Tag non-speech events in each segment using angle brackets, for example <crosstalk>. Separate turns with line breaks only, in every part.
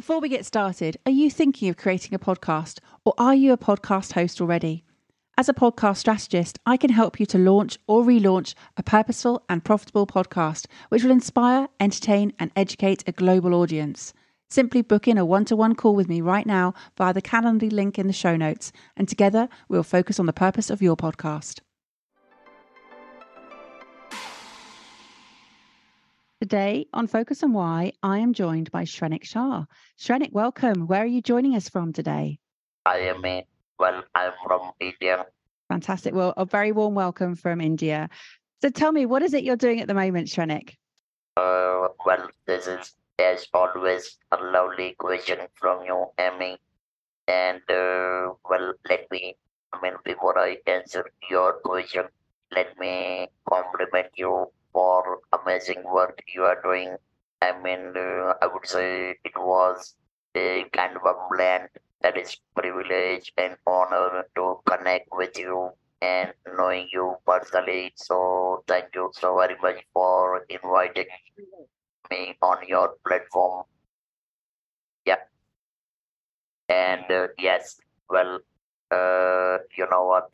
Before we get started, are you thinking of creating a podcast or are you a podcast host already? As a podcast strategist, I can help you to launch or relaunch a purposeful and profitable podcast which will inspire, entertain, and educate a global audience. Simply book in a one to one call with me right now via the Calendly link in the show notes, and together we'll focus on the purpose of your podcast. Today on Focus on Why, I am joined by Shrenik Shah. Shrenik, welcome. Where are you joining us from today?
I am in, well, I'm from India.
Fantastic. Well, a very warm welcome from India. So tell me, what is it you're doing at the moment, Shrenik?
Uh, well, this is, as always, a lovely question from you, Amy. And, uh, well, let me, I mean, before I answer your question, let me compliment you for amazing work you are doing. I mean, uh, I would say it was a kind of a blend that is privilege and honor to connect with you and knowing you personally. So thank you so very much for inviting me on your platform. Yeah. And uh, yes, well, uh, you know what?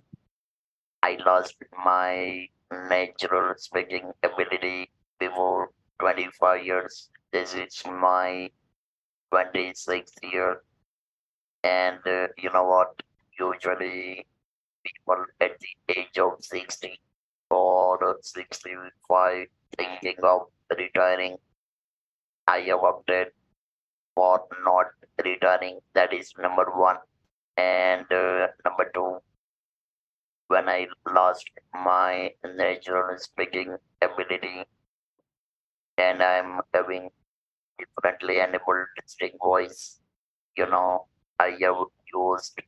I lost my natural speaking ability before 25 years. This is my 26th year. And uh, you know what? Usually, people at the age of 60 or 65 thinking of retiring. I have opted for not retiring. That is number one. And uh, number two, when I lost my natural speaking ability and I'm having differently enabled distinct voice. You know, I have used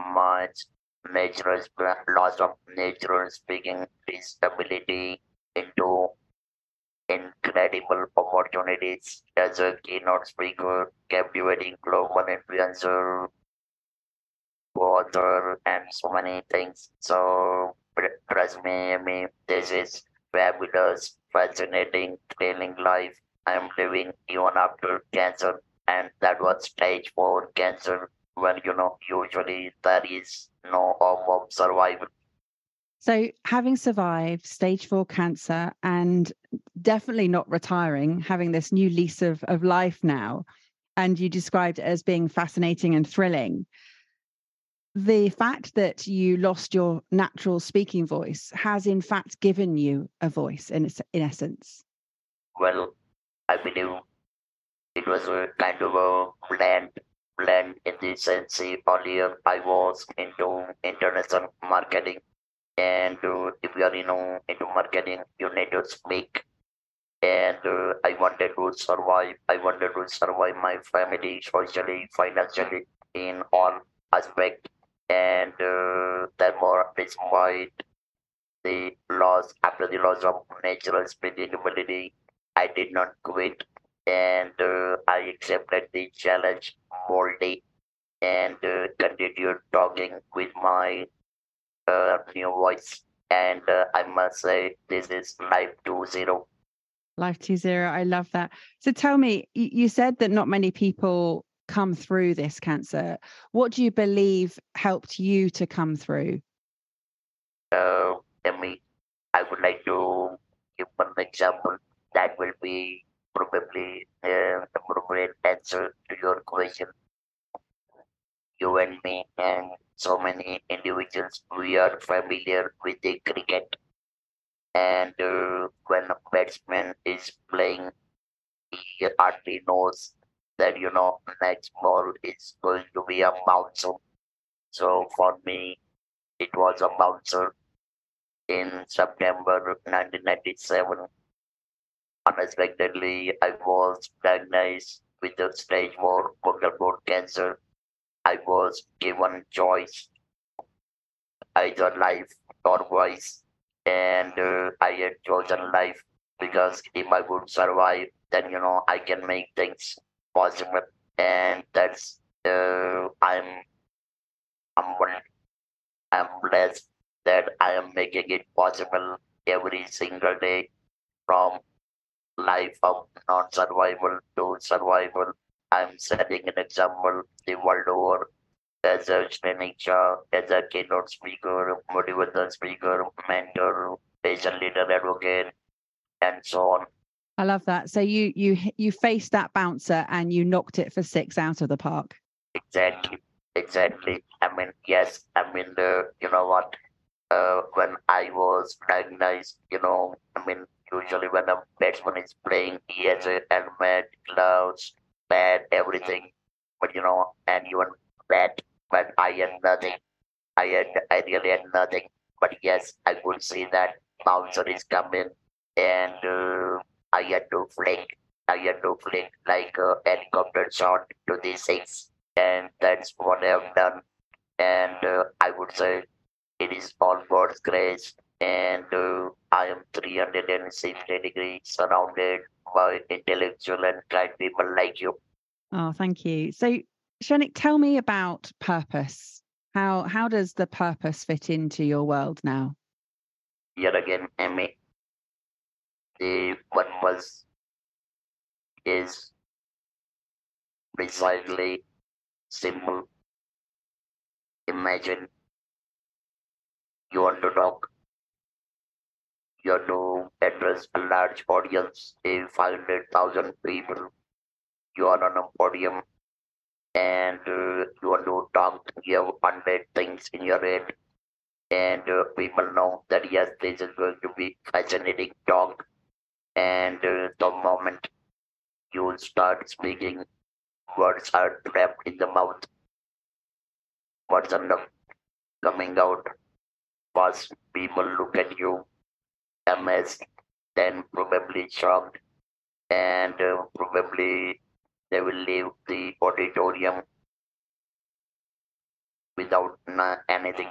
much natural loss of natural speaking disability into incredible opportunities as a keynote speaker, captivating global influencer, water and so many things. So trust me, this is fabulous, fascinating, thrilling life I'm living even after cancer. And that was stage four cancer when, you know, usually there is no hope of survival.
So, having survived stage four cancer and definitely not retiring, having this new lease of, of life now, and you described it as being fascinating and thrilling the fact that you lost your natural speaking voice has in fact given you a voice in in essence.
Well i believe it was a kind of a blend blend in the sense earlier i was into international marketing. And uh, if you are you know into marketing you need to speak. And uh, i wanted to survive i wanted to survive my family socially financially in all aspects and uh, therefore despite the loss after the loss of natural speaking ability i did not quit. And uh, i accepted the challenge boldly and uh, continued talking with my uh, new voice. And uh, i must say this is life 2.0
life 2.0 i love that. So tell me you said that not many people come through this cancer. What do you believe helped you to come through?
Uh, I mean, I would like to give one example that will be probably uh, appropriate answer to your question. You and me and so many individuals, we are familiar with the cricket. And uh, when a batsman is playing, he hardly knows that you know next ball is going to be a bouncer. So for me, it was a bouncer in September 1997. Unexpectedly, I was diagnosed with the stage 4 vocal cord cancer, I was given choice either life or voice, and uh, I had chosen life because if I would survive, then you know I can make things possible, and that's uh, I'm I'm I'm blessed that I am making it possible every single day from life of non-survival to survival. I'm setting an example the world over as a Shrenik Shah, as a keynote speaker, motivational speaker, mentor, patient leader advocate, and so on.
I love that. So you you you faced that bouncer and you knocked it for six out of the park.
Exactly, exactly. I mean, yes. I mean, the you know what? Uh, when I was diagnosed, you know, I mean, usually when a batsman is playing, he has a helmet, gloves, bat, everything. But you know, and even bat, but I had nothing. I had, I really had nothing. But yes, I could see that bouncer is coming, and uh, I had to flick. I had to flick like a helicopter shot to the six, and that's what I've done. And uh, I would say it is all God's grace and uh, I am 360 degrees surrounded by intellectual and kind people like you.
Oh, thank you. So, Shrenik, tell me about purpose. How how does the purpose fit into your world now?
Yet again, Emmy, the one was is precisely simple. Imagine you want to talk you have to address a large audience, say 500,000 people. You are on a podium and uh, you want to talk, you have 100 things in your head. And uh, people know that yes, this is going to be fascinating talk. And uh, the moment you start speaking, words are trapped in the mouth. Words are not coming out. First, people look at you amazed, then probably shocked, and uh, probably they will leave the auditorium without anything.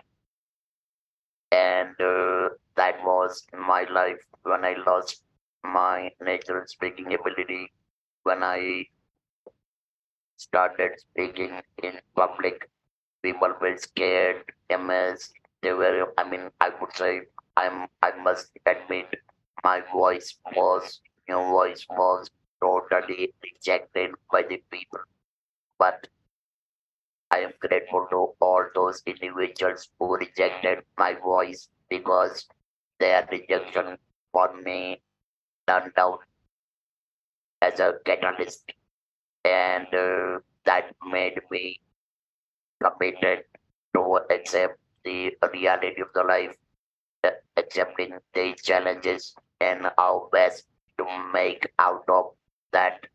And uh, that was my life when I lost my natural speaking ability, when I started speaking in public. People were scared, amazed. They were, I mean, I would say I'm I must admit my voice was your voice was totally rejected by the people. But I am grateful to all those individuals who rejected my voice because their rejection for me out as a catalyst and uh, that made me committed to accept the reality of the life accepting these challenges and how best to make out of that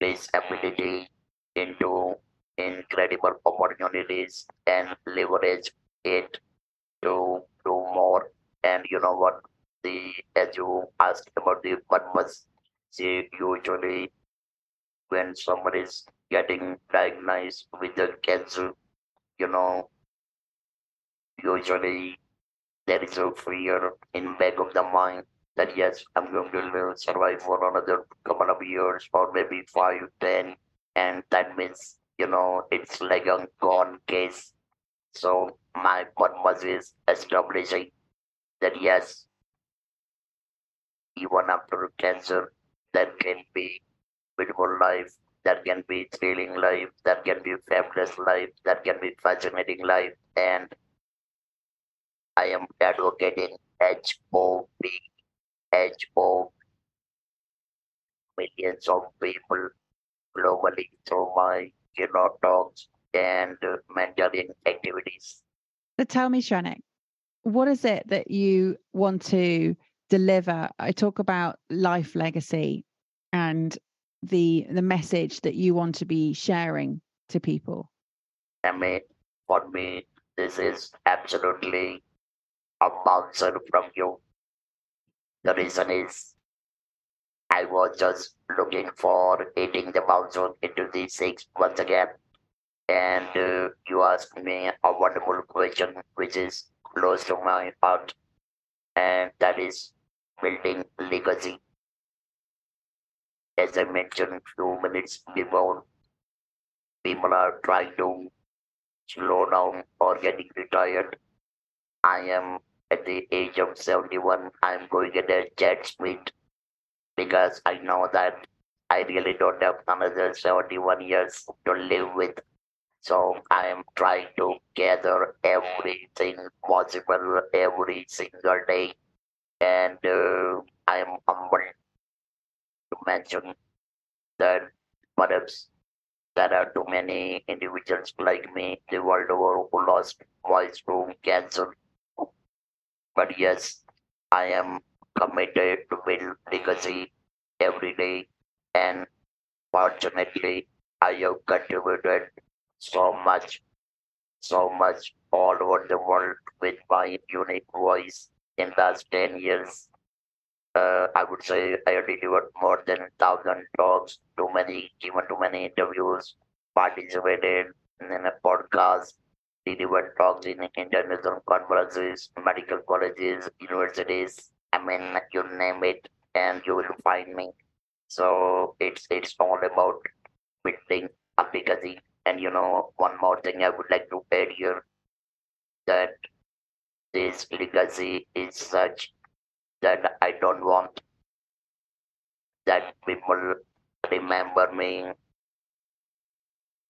disability into incredible opportunities and leverage it to do more. And you know what? The as you asked about the purpose, see usually when someone is getting diagnosed with a cancer, you know, usually there is a fear in back of the mind that yes, I'm going to survive for another couple of years or maybe five, ten, and that means you know it's like a gone case. So my purpose is establishing that yes, even after cancer, there can be beautiful life, that can be thrilling life, that can be fabulous life, that can be fascinating life, and I am advocating HOP, HO millions of people globally through my you know talks and mentoring activities.
So tell me, Shrenik, what is it that you want to deliver? I talk about life legacy and the the message that you want to be sharing to people.
I mean, for me, this is absolutely a bouncer from you. The reason is I was just looking for hitting the milestone into the six once again. And uh, you asked me a wonderful question, which is close to my heart, and that is building legacy. As I mentioned few minutes before, people are trying to slow down or getting retired. I am at the age of 71, I'm going at a jet speed because I know that I really don't have another 71 years to live with. So I am trying to gather everything possible every single day. And uh, I am humbled to mention that perhaps there are too many individuals like me the world over who lost voice to cancer. But yes, I am committed to build legacy every day, and fortunately, I have contributed so much, so much all over the world with my unique voice in last 10 years. Uh, I would say I delivered more than a thousand talks, too many, given too many interviews, participated in a podcast, delivered talks in international conferences, medical colleges, universities. I mean, you name it, and you will find me. So it's it's all about building a legacy. And you know, one more thing I would like to add here that this legacy is such that I don't want that people remember me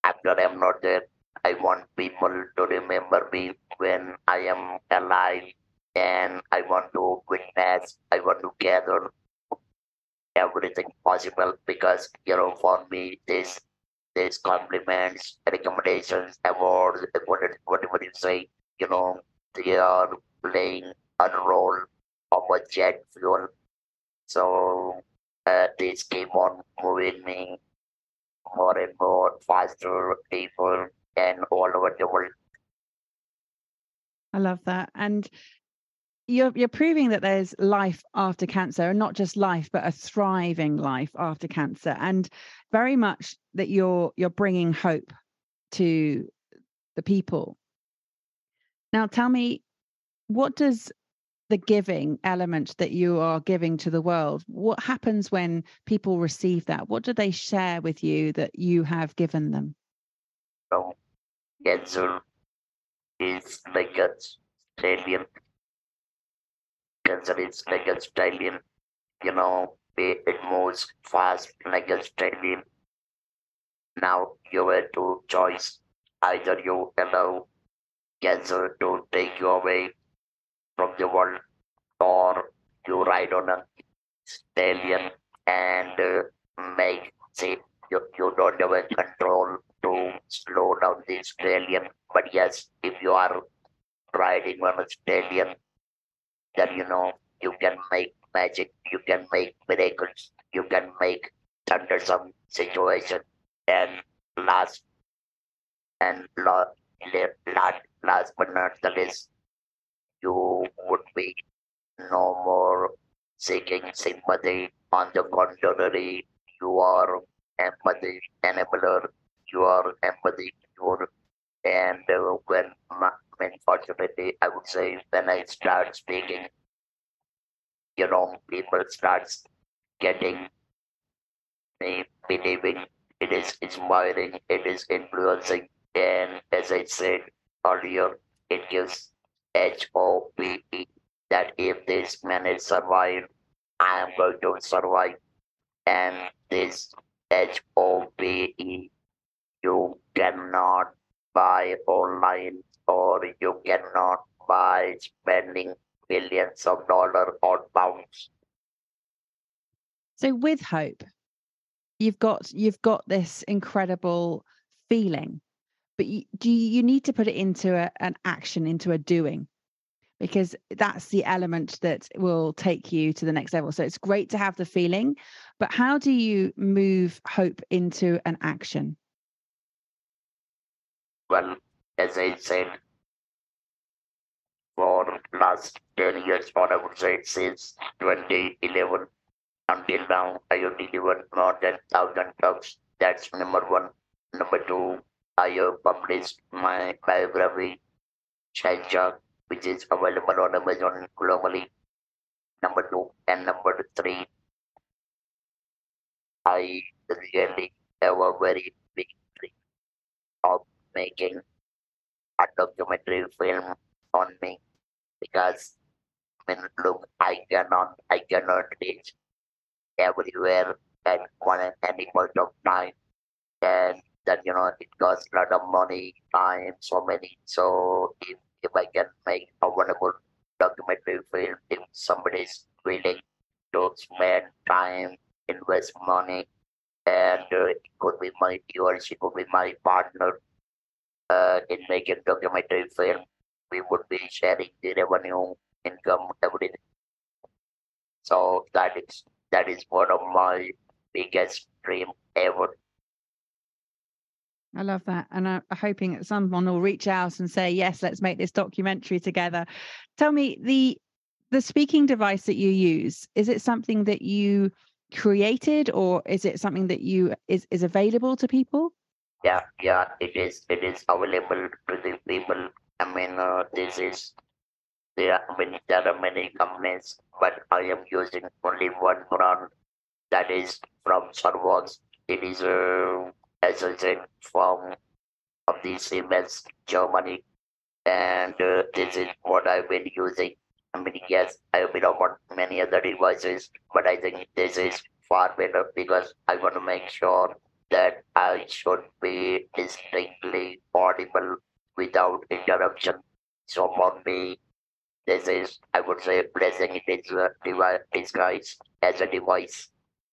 after I'm not there. I want people to remember me when I am alive and I want to witness, I want to gather everything possible because you know for me this this compliments, recommendations, awards, whatever, whatever you say, you know, they are playing a role of a jet fuel. So uh, this keep on moving me more and more faster, deeper, and all over the world.
I love that. And you're you're proving that there's life after cancer and not just life but a thriving life after cancer and very much that you're you're bringing hope to the people now tell me what does the giving element that you are giving to the world what happens when people receive that what do they share with you that you have given them
so cancer is like a stadium cancer is like a stallion, you know, it moves fast like a stallion. Now you have two choice. Either you allow cancer to take you away from the world, or you ride on a stallion and uh, make say you, you don't have a control to slow down the stallion. But yes, if you are riding on a stallion, then you know you can make magic, you can make miracles, you can make thundersome situation. And last and last, last but not the least, you would be no more seeking sympathy. On the contrary, you are empathy enabler. You are empathy cure. And uh, when unfortunately, I would say when I start speaking, you know, people starts getting me believing it is inspiring, it is influencing, and as I said earlier, it gives hope that if this man is survived, I am going to survive. And this hope you cannot buy online or you cannot buy spending millions of dollars on pounds.
So with hope, you've got you've got this incredible feeling, but you, do you, need to put it into a, an action, into a doing, because that's the element that will take you to the next level. So it's great to have the feeling, but how do you move hope into an action?
Well, as I said, for last 10 years, or I would say since 2011, Until now, I have delivered more than thousand talks. That's number one. Number two, I have published my biography, which is available on Amazon globally. Number two and number three, I really have a very big dream of making a documentary film on me because I mean, look, I cannot, I cannot reach everywhere at one any point of time, and that you know it costs a lot of money, time, so many. So if if I can make a wonderful documentary film, if somebody's willing to spend time, invest money, and uh, it could be my or she could be my partner uh, in making documentary film. We would be sharing the revenue, income, everything. So that is that is one of my biggest dream ever.
I love that. And I'm hoping that someone will reach out and say, yes, let's make this documentary together. Tell me the the speaking device that you use, is it something that you created or is it something that you is, is available to people?
Yeah, yeah, it is it is available to the people. I mean uh, this is there are many there are many companies, but I am using only one brand that is from Servox. It is a uh, associate from of the Siemens Germany, and uh, this is what I've been using. I mean, yes, I've been on many other devices, but I think this is far better because I want to make sure that I should be distinctly audible without interruption. So for me, this is, I would say, blessing a device, disguise as a device.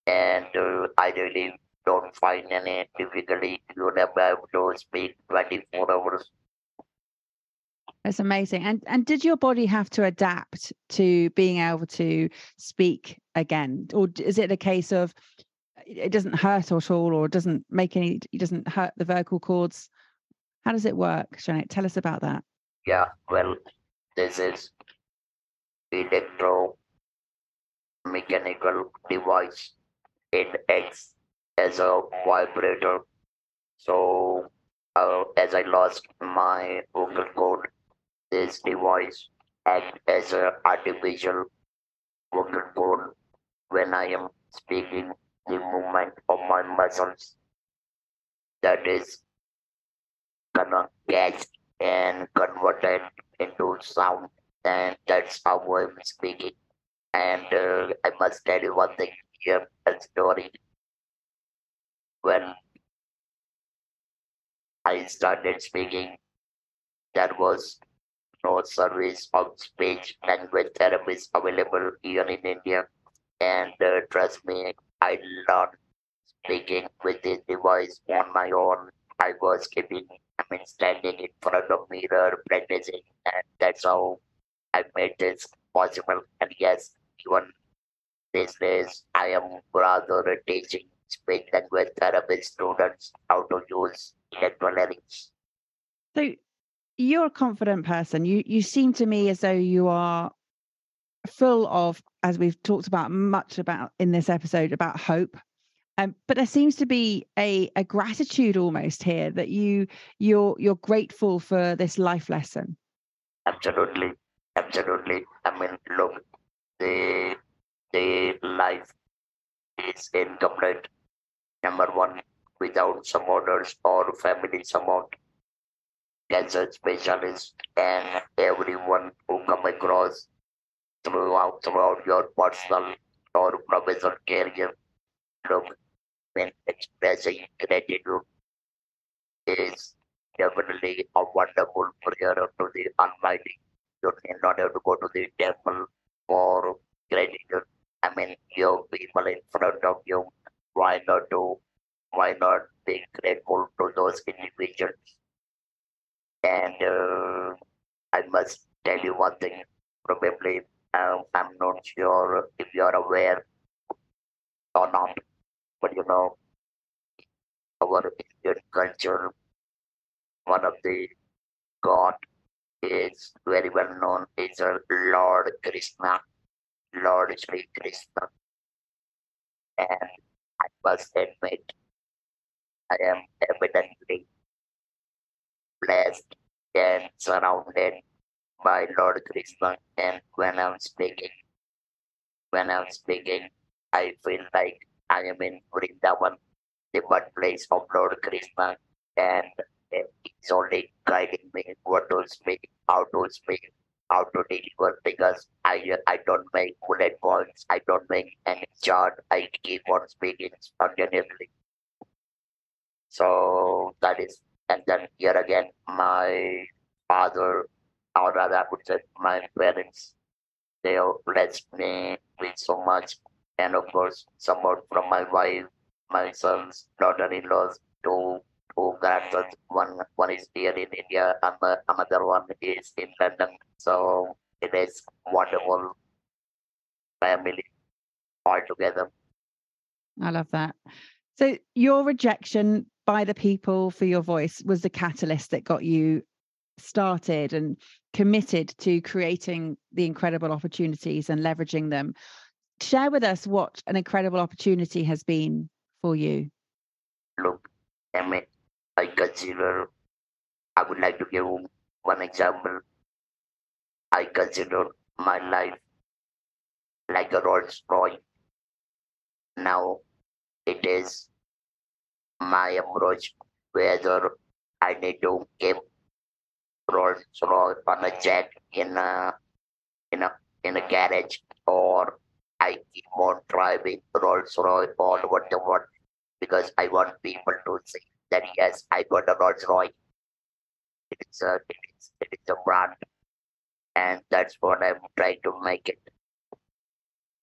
And uh, I really don't find any difficulty. You never have to speak 24 hours.
That's amazing. And and did your body have to adapt to being able to speak again, or is it a case of it doesn't hurt at all, or doesn't make any, it doesn't hurt the vocal cords? How does it work, Janet? Tell us about that.
Yeah, well, this is electro mechanical device. It acts as a vibrator. So uh, as I lost my vocal cord, this device acts as an artificial vocal cord when I am speaking the movement of my muscles that is gonna catch and converted into sound and that's how I'm speaking. And uh, I must tell you one thing here, a story. When I started speaking, there was no service of speech language therapists available here in India. And uh, trust me, I learned speaking with this device on my own. I was keeping, I mean, standing in front of mirror, practicing, and that's how I made this possible. And yes, even these days, I am rather teaching speech language therapy students how to use electrolarynx.
So you're a confident person. You you seem to me as though you are full of, as we've talked about much about in this episode, about hope. Um, but there seems to be a, a gratitude almost here that you you're you're grateful for this life lesson.
Absolutely. Absolutely. I mean, look, the the life is incomplete. Number one, without supporters or family support, cancer specialists, and everyone who come across throughout throughout your personal or professional career. Look, when expressing gratitude is definitely a wonderful prayer to the Almighty you need not have to go to the temple for gratitude. I mean, you people in front of you, why not do, why not be grateful to those individuals? And uh, I must tell you one thing, probably um, I'm not sure if you're aware or not, but you know, our Indian culture, one of the God is very well known is a Lord Krishna, Lord Sri Krishna. and I must admit, I am evidently blessed and surrounded by Lord Krishna. And when I'm speaking, when I'm speaking, I feel like I am in Vrindavan, the birthplace of Lord Krishna, and he's only guiding me what to speak, how to speak, how to deliver because I I don't make bullet points, I don't make any chart, I keep on speaking spontaneously. So that is and then here again my father or rather I would say my parents they blessed me with so much and of course support from my wife, my sons, daughter-in-laws, two two grandsons. One one is here in India and the, another one is in London. So it is wonderful family all together.
I love that. So your rejection by the people for your voice was the catalyst that got you started and committed to creating the incredible opportunities and leveraging them. Share with us what an incredible opportunity has been for you.
Look, I mean, I consider, I would like to give one example. I consider my life like a Rolls Royce. Now it is my approach whether I need to keep Rolls Royce on a jack in a in a in a garage or I keep on driving Rolls Royce or whatever because I want people to see that yes, I got a Rolls Royce. It's a it is, it is a brand, and that's what I'm trying to make it.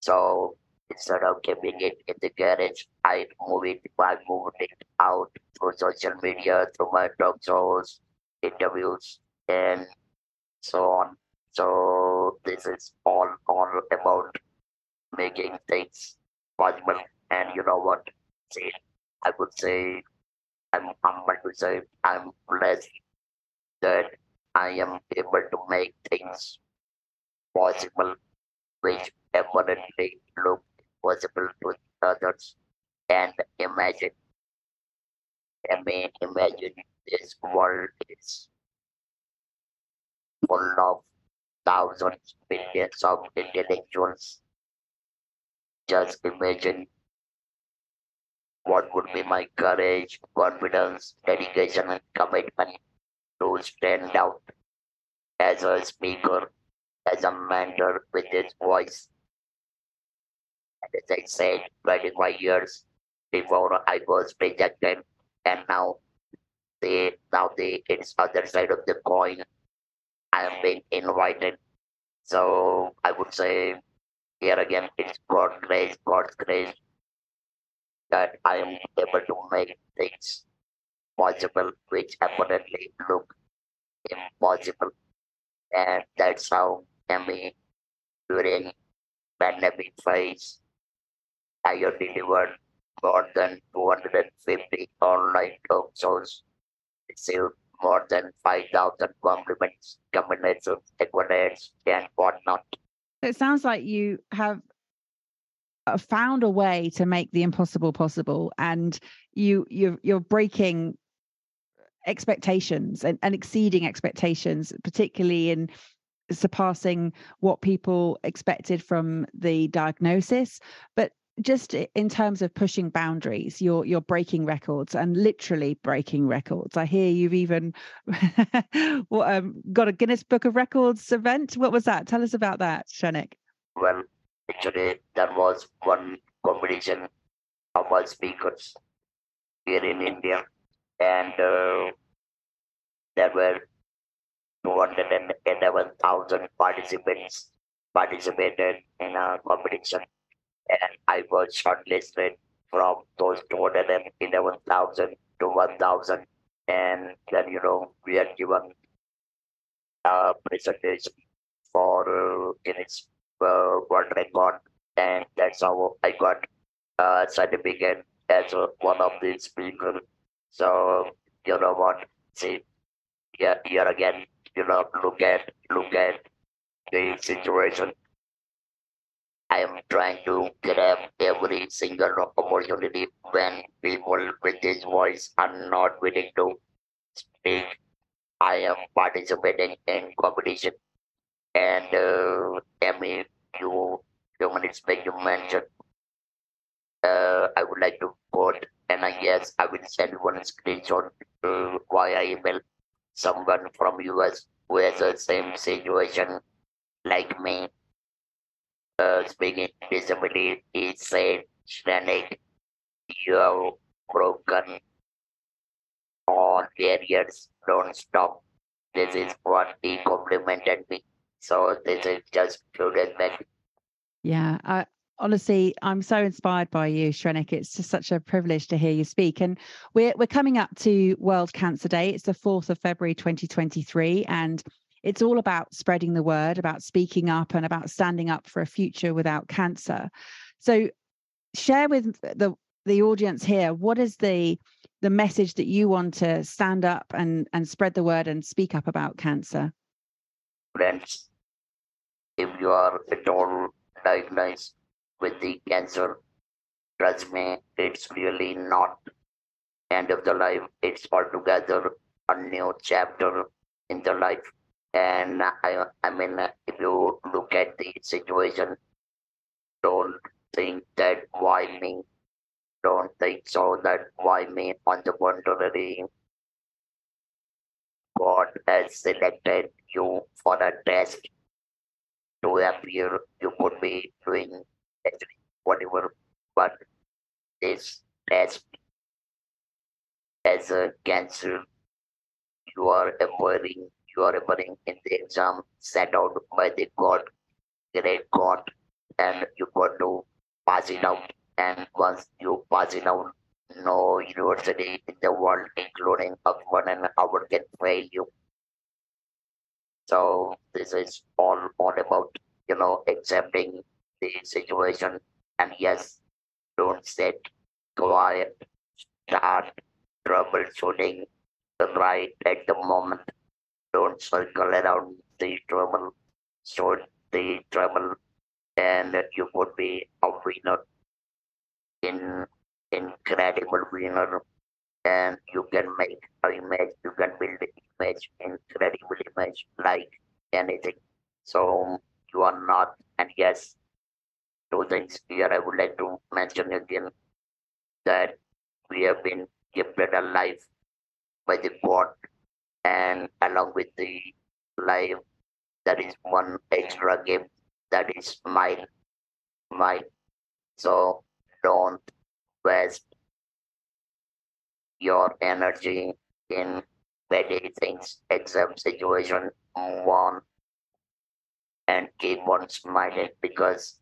So instead of keeping it in the garage, I move it. I moved it out through social media, through my talk shows, interviews, and so on. So this is all all about making things possible. And you know what? See, I would say I'm humble to say I'm blessed that I am able to make things possible which apparently look possible to others. And imagine, I mean, imagine this world is full of thousands, millions of intellectuals. Just imagine what would be my courage, confidence, dedication, and commitment to stand out as a speaker, as a mentor with his voice. And as I said, 25 years before I was rejected, and now the now the it's other side of the coin. I am being invited. So I would say here again it's God's grace, God's grace that I am able to make things possible which apparently look impossible. And that's how I mean during pandemic phase I have delivered more than 250 online talk shows, received more than 5,000 compliments, combinations, accolades, and whatnot.
It sounds like you have found a way to make the impossible possible and you you're you're breaking expectations and, and exceeding expectations particularly in surpassing what people expected from the diagnosis. But just in terms of pushing boundaries you're you're breaking records and literally breaking records. I hear you've even <laughs> um, got a guinness book of records event? What was that? Tell us about that Shrenik
well Actually, there was one competition of all speakers here in India, and uh, there were 211,000 participants participated in a competition, and I was shortlisted from those 211,000 to 1,000, and then you know we are given a presentation for uh, Guinness uh, world record, and that's how I got uh, certificate as one of the speakers. So you know what? See, here, here again, you know, look at look at the situation. I am trying to grab every single opportunity when people with this voice are not willing to speak. I am participating in competition, and uh, Emmy, you few minutes back you mentioned uh, I would like to quote, and I guess I will send one screenshot uh, via email. Someone from US who has the same situation like me, uh, speaking disability, he said, Shrenik, you have broken all barriers, don't stop. This is what he complimented me. So this is just few days back.
Yeah, I, honestly, I'm so inspired by you, Shrenik. It's just such a privilege to hear you speak. And we're we're coming up to World Cancer Day. It's the 4th of February 2023. And it's all about spreading the word, about speaking up, and about standing up for a future without cancer. So share with the the audience here what is the the message that you want to stand up and and spread the word and speak up about cancer
if you are at all diagnosed with the cancer. Trust me, it's really not end of the life. It's altogether a new chapter in the life. And I, I mean, if you look at the situation, don't think that why me? Don't think so that why me? On the contrary, God has selected you for a test to appear. You could be doing actually whatever but this as as a cancer you are appearing you are appearing in the exam set out by the god great god and you got to pass it out and once you pass it out no university in the world including Oxford and Harvard can fail you so this is all all about you know accepting the situation. And yes, don't sit quiet, start troubleshooting right at the moment. Don't circle around the trouble, sort the trouble, and that you would be a winner, in incredible winner, and you can make an image, you can build an image, incredible image, like anything. So you are not, and yes, two things here I would like to mention again that we have been gifted a life by the God and along with the life that is one extra gift that is mine mine so don't waste your energy in many things except situation one and keep on smiling because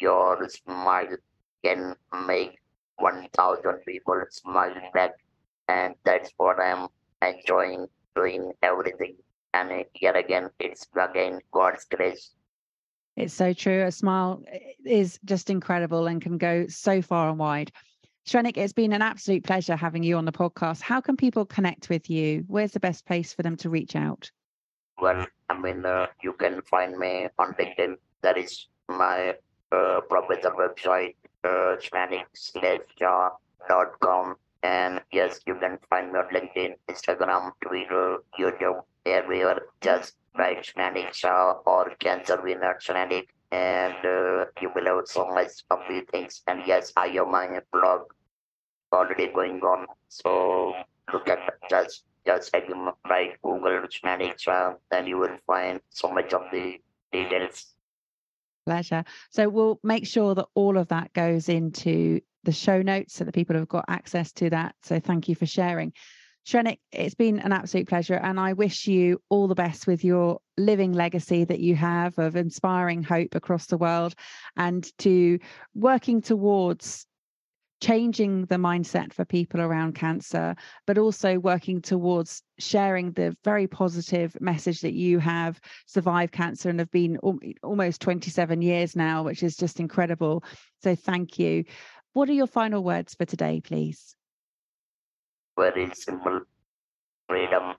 your smile can make 1000 people smile back and that's what i'm enjoying doing everything. And yet again it's again god's grace.
It's so true. A smile is just incredible and can go so far and wide Shrenik, it's been an absolute pleasure having you on the podcast. How can people connect with you? Where's the best place for them to reach out?
Well, I mean, uh, you can find me on LinkedIn. That is my uh, professor website, uh, com, And yes, you can find me on LinkedIn, Instagram, Twitter, YouTube, everywhere. Just write Shrenik Shah or Cancer Winner Shrenik. And uh, you will have so much of these things. And yes, I have my blog already going on. So look at just just write Google Shrenik Shah, then you will find so much of the details
Pleasure. So we'll make sure that all of that goes into the show notes so that people have got access to that. So thank you for sharing. Shrenik, it's been an absolute pleasure, and I wish you all the best with your living legacy that you have of inspiring hope across the world and to working towards changing the mindset for people around cancer, but also working towards sharing the very positive message that you have survived cancer and have been almost 27 years now, which is just incredible. So thank you. What are your final words for today, please?
Very simple freedom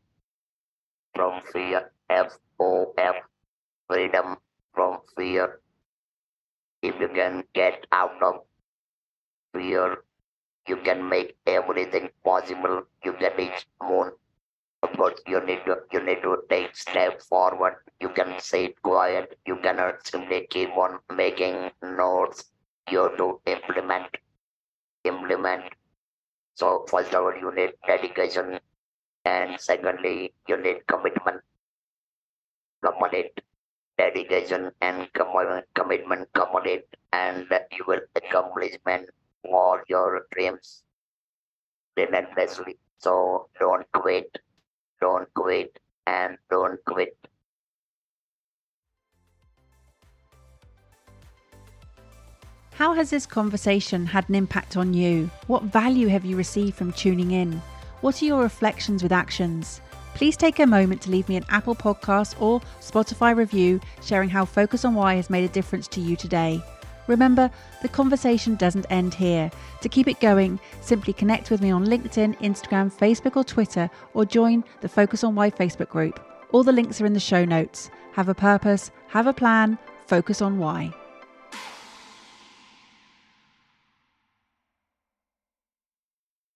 from fear. F O F, freedom from fear. if you can get out of fear, you can make everything possible. You can reach moon. Of course, you need to you need to take step forward. You can sit quiet. You cannot simply keep on making notes. You have to implement, implement. So first of all, you need dedication, and secondly, you need commitment. Commit dedication and commitment, commit, and you will accomplishment all your dreams relentlessly. So don't quit, don't quit, and don't quit.
How has this conversation had an impact on you? What value have you received from tuning in? What are your reflections with actions? Please take a moment to leave me an Apple Podcast or Spotify review sharing how Focus on Why has made a difference to you today. Remember, the conversation doesn't end here. To keep it going, simply connect with me on LinkedIn, Instagram, Facebook, or Twitter, or join the Focus on Why Facebook group. All the links are in the show notes. Have a purpose, have a plan, focus on why.